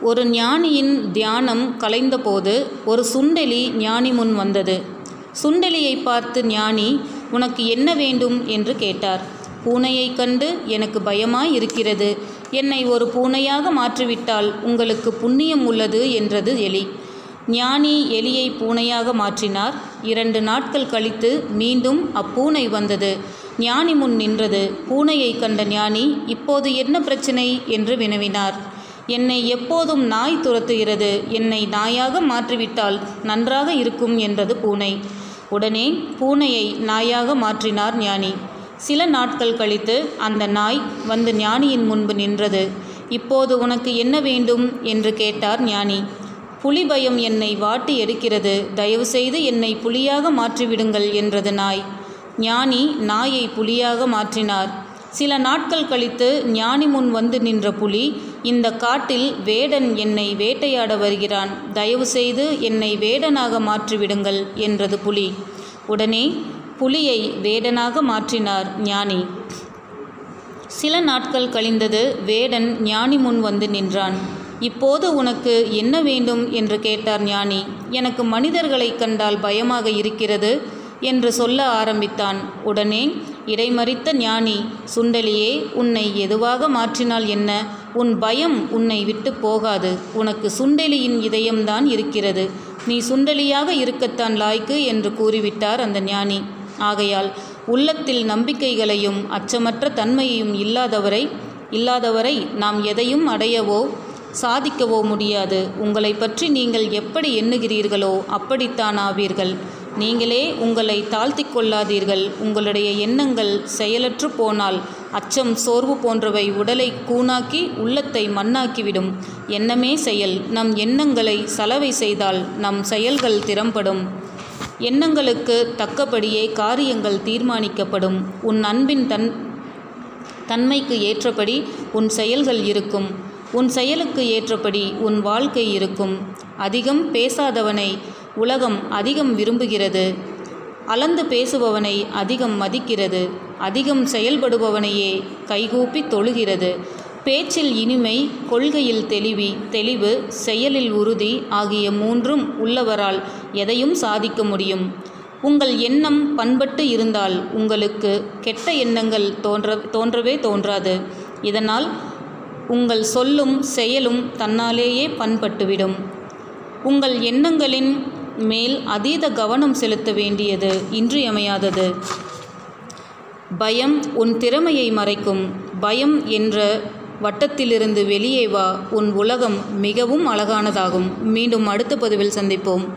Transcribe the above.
ஒரு ஞானியின் தியானம் கலைந்தபோது ஒரு சுண்டெலி ஞானி முன் வந்தது. சுண்டெலியை பார்த்து ஞானி உனக்கு என்ன வேண்டும்? என்று கேட்டார். பூனையைக் கண்டு எனக்கு பயமாய் இருக்கிறது என்னை ஒரு பூனையாக மாற்றிவிட்டால் உங்களுக்கு புண்ணியம் உள்ளது? என்றது எலி. ஞானி எலியை பூனையாக மாற்றினார். இரண்டு நாட்கள் கழித்து மீண்டும் அப்பூனை வந்தது. ஞானி முன் நின்றது. பூனையை கண்ட ஞானி இப்போது என்ன பிரச்சனை? என்று வினவினார். என்னை எப்போதும் நாய் துரத்துகிறது. என்னை நாயாக மாற்றிவிட்டால் நன்றாக இருக்கும் என்றது பூனை. உடனே பூனையை நாயாக மாற்றினார் ஞானி. சில நாட்கள் கழித்து அந்த நாய் வந்து ஞானியின் முன்பு நின்றது. இப்போது உனக்கு என்ன வேண்டும்? என்று கேட்டார் ஞானி. புலி பயம் என்னை வாட்டி எடுக்கிறது. தயவுசெய்து என்னை புலியாக மாற்றிவிடுங்கள் என்றது நாய். ஞானி நாயை புலியாக மாற்றினார். சில நாட்கள் கழித்து ஞானி முன் வந்து நின்ற புலி இந்த காட்டில் வேடன் என்னை வேட்டையாட வருகிறான். தயவுசெய்து என்னை வேடனாக மாற்றிவிடுங்கள் என்றது புலி. உடனே புலியை வேடனாக மாற்றினார் ஞானி. சில நாட்கள் கழிந்தது வேடன் ஞானி முன் வந்து நின்றான். இப்போது உனக்கு என்ன வேண்டும்? என்று கேட்டார் ஞானி. எனக்கு மனிதர்களை கண்டால் பயமாக இருக்கிறது என்று சொல்ல ஆரம்பித்தான். உடனே இடைமறித்த ஞானி சுண்டலியே உன்னை எதுவாக மாற்றினால் என்ன? உன் பயம் உன்னை விட்டு போகாது. உனக்கு சுண்டலியின் இதயம்தான் இருக்கிறது. நீ சுண்டலியாக இருக்கத்தான் லாய்க்கு என்று கூறிவிட்டார் அந்த ஞானி. ஆகையால் உள்ளத்தில் நம்பிக்கைகளையும் அச்சமற்ற தன்மையையும் இல்லாதவரை இல்லாதவரை நாம் எதையும் அடையவோ சாதிக்கவோ முடியாது. உங்களை பற்றி நீங்கள் எப்படி எண்ணுகிறீர்களோ அப்படித்தான் ஆவீர்கள் நீங்களே உங்களை தாழ்த்தி கொள்ளாதீர்கள். உங்களுடைய எண்ணங்கள் செயலற்று போனால் அச்சம் சோர்வு போன்றவை உடலை கூணாக்கி உள்ளத்தை மண்ணாக்கிவிடும். எண்ணமே செயல். நம் எண்ணங்களை சலவை செய்தால் நம் செயல்கள் திறம்படும். எண்ணங்களுக்கு தக்கபடியே காரியங்கள் தீர்மானிக்கப்படும். உன் அன்பின் தன் தன்மைக்கு ஏற்றபடி உன் செயல்கள் இருக்கும். உன் செயலுக்கு ஏற்றபடி உன் வாழ்க்கை இருக்கும். அதிகம் பேசாதவனை உலகம் அதிகம் விரும்புகிறது. அளந்து பேசுபவனை அதிகம் மதிக்கிறது. அதிகம் செயல்படுபவனையே கைகூப்பி தொழுகிறது. பேச்சில் இனிமை கொள்கையில் தெளிவி தெளிவு செயலில் உறுதி ஆகிய மூன்றும் உள்ளவரால் எதையும் சாதிக்க முடியும். உங்கள் எண்ணம் பண்பட்டு இருந்தால் உங்களுக்கு கெட்ட எண்ணங்கள் தோன்ற தோன்றவே தோன்றாது. இதனால் உங்கள் சொல்லும் செயலும் தன்னாலேயே பண்பட்டுவிடும். உங்கள் எண்ணங்களின் மேல் அதீத கவனம் செலுத்த வேண்டியது இன்றியமையாதது. பயம் உன் திறமையை மறைக்கும். பயம் என்ற வட்டத்திலிருந்து வெளியே வா. உன் உலகம் மிகவும் அழகானதாகும். மீண்டும் அடுத்த பதிவில் சந்திப்போம்.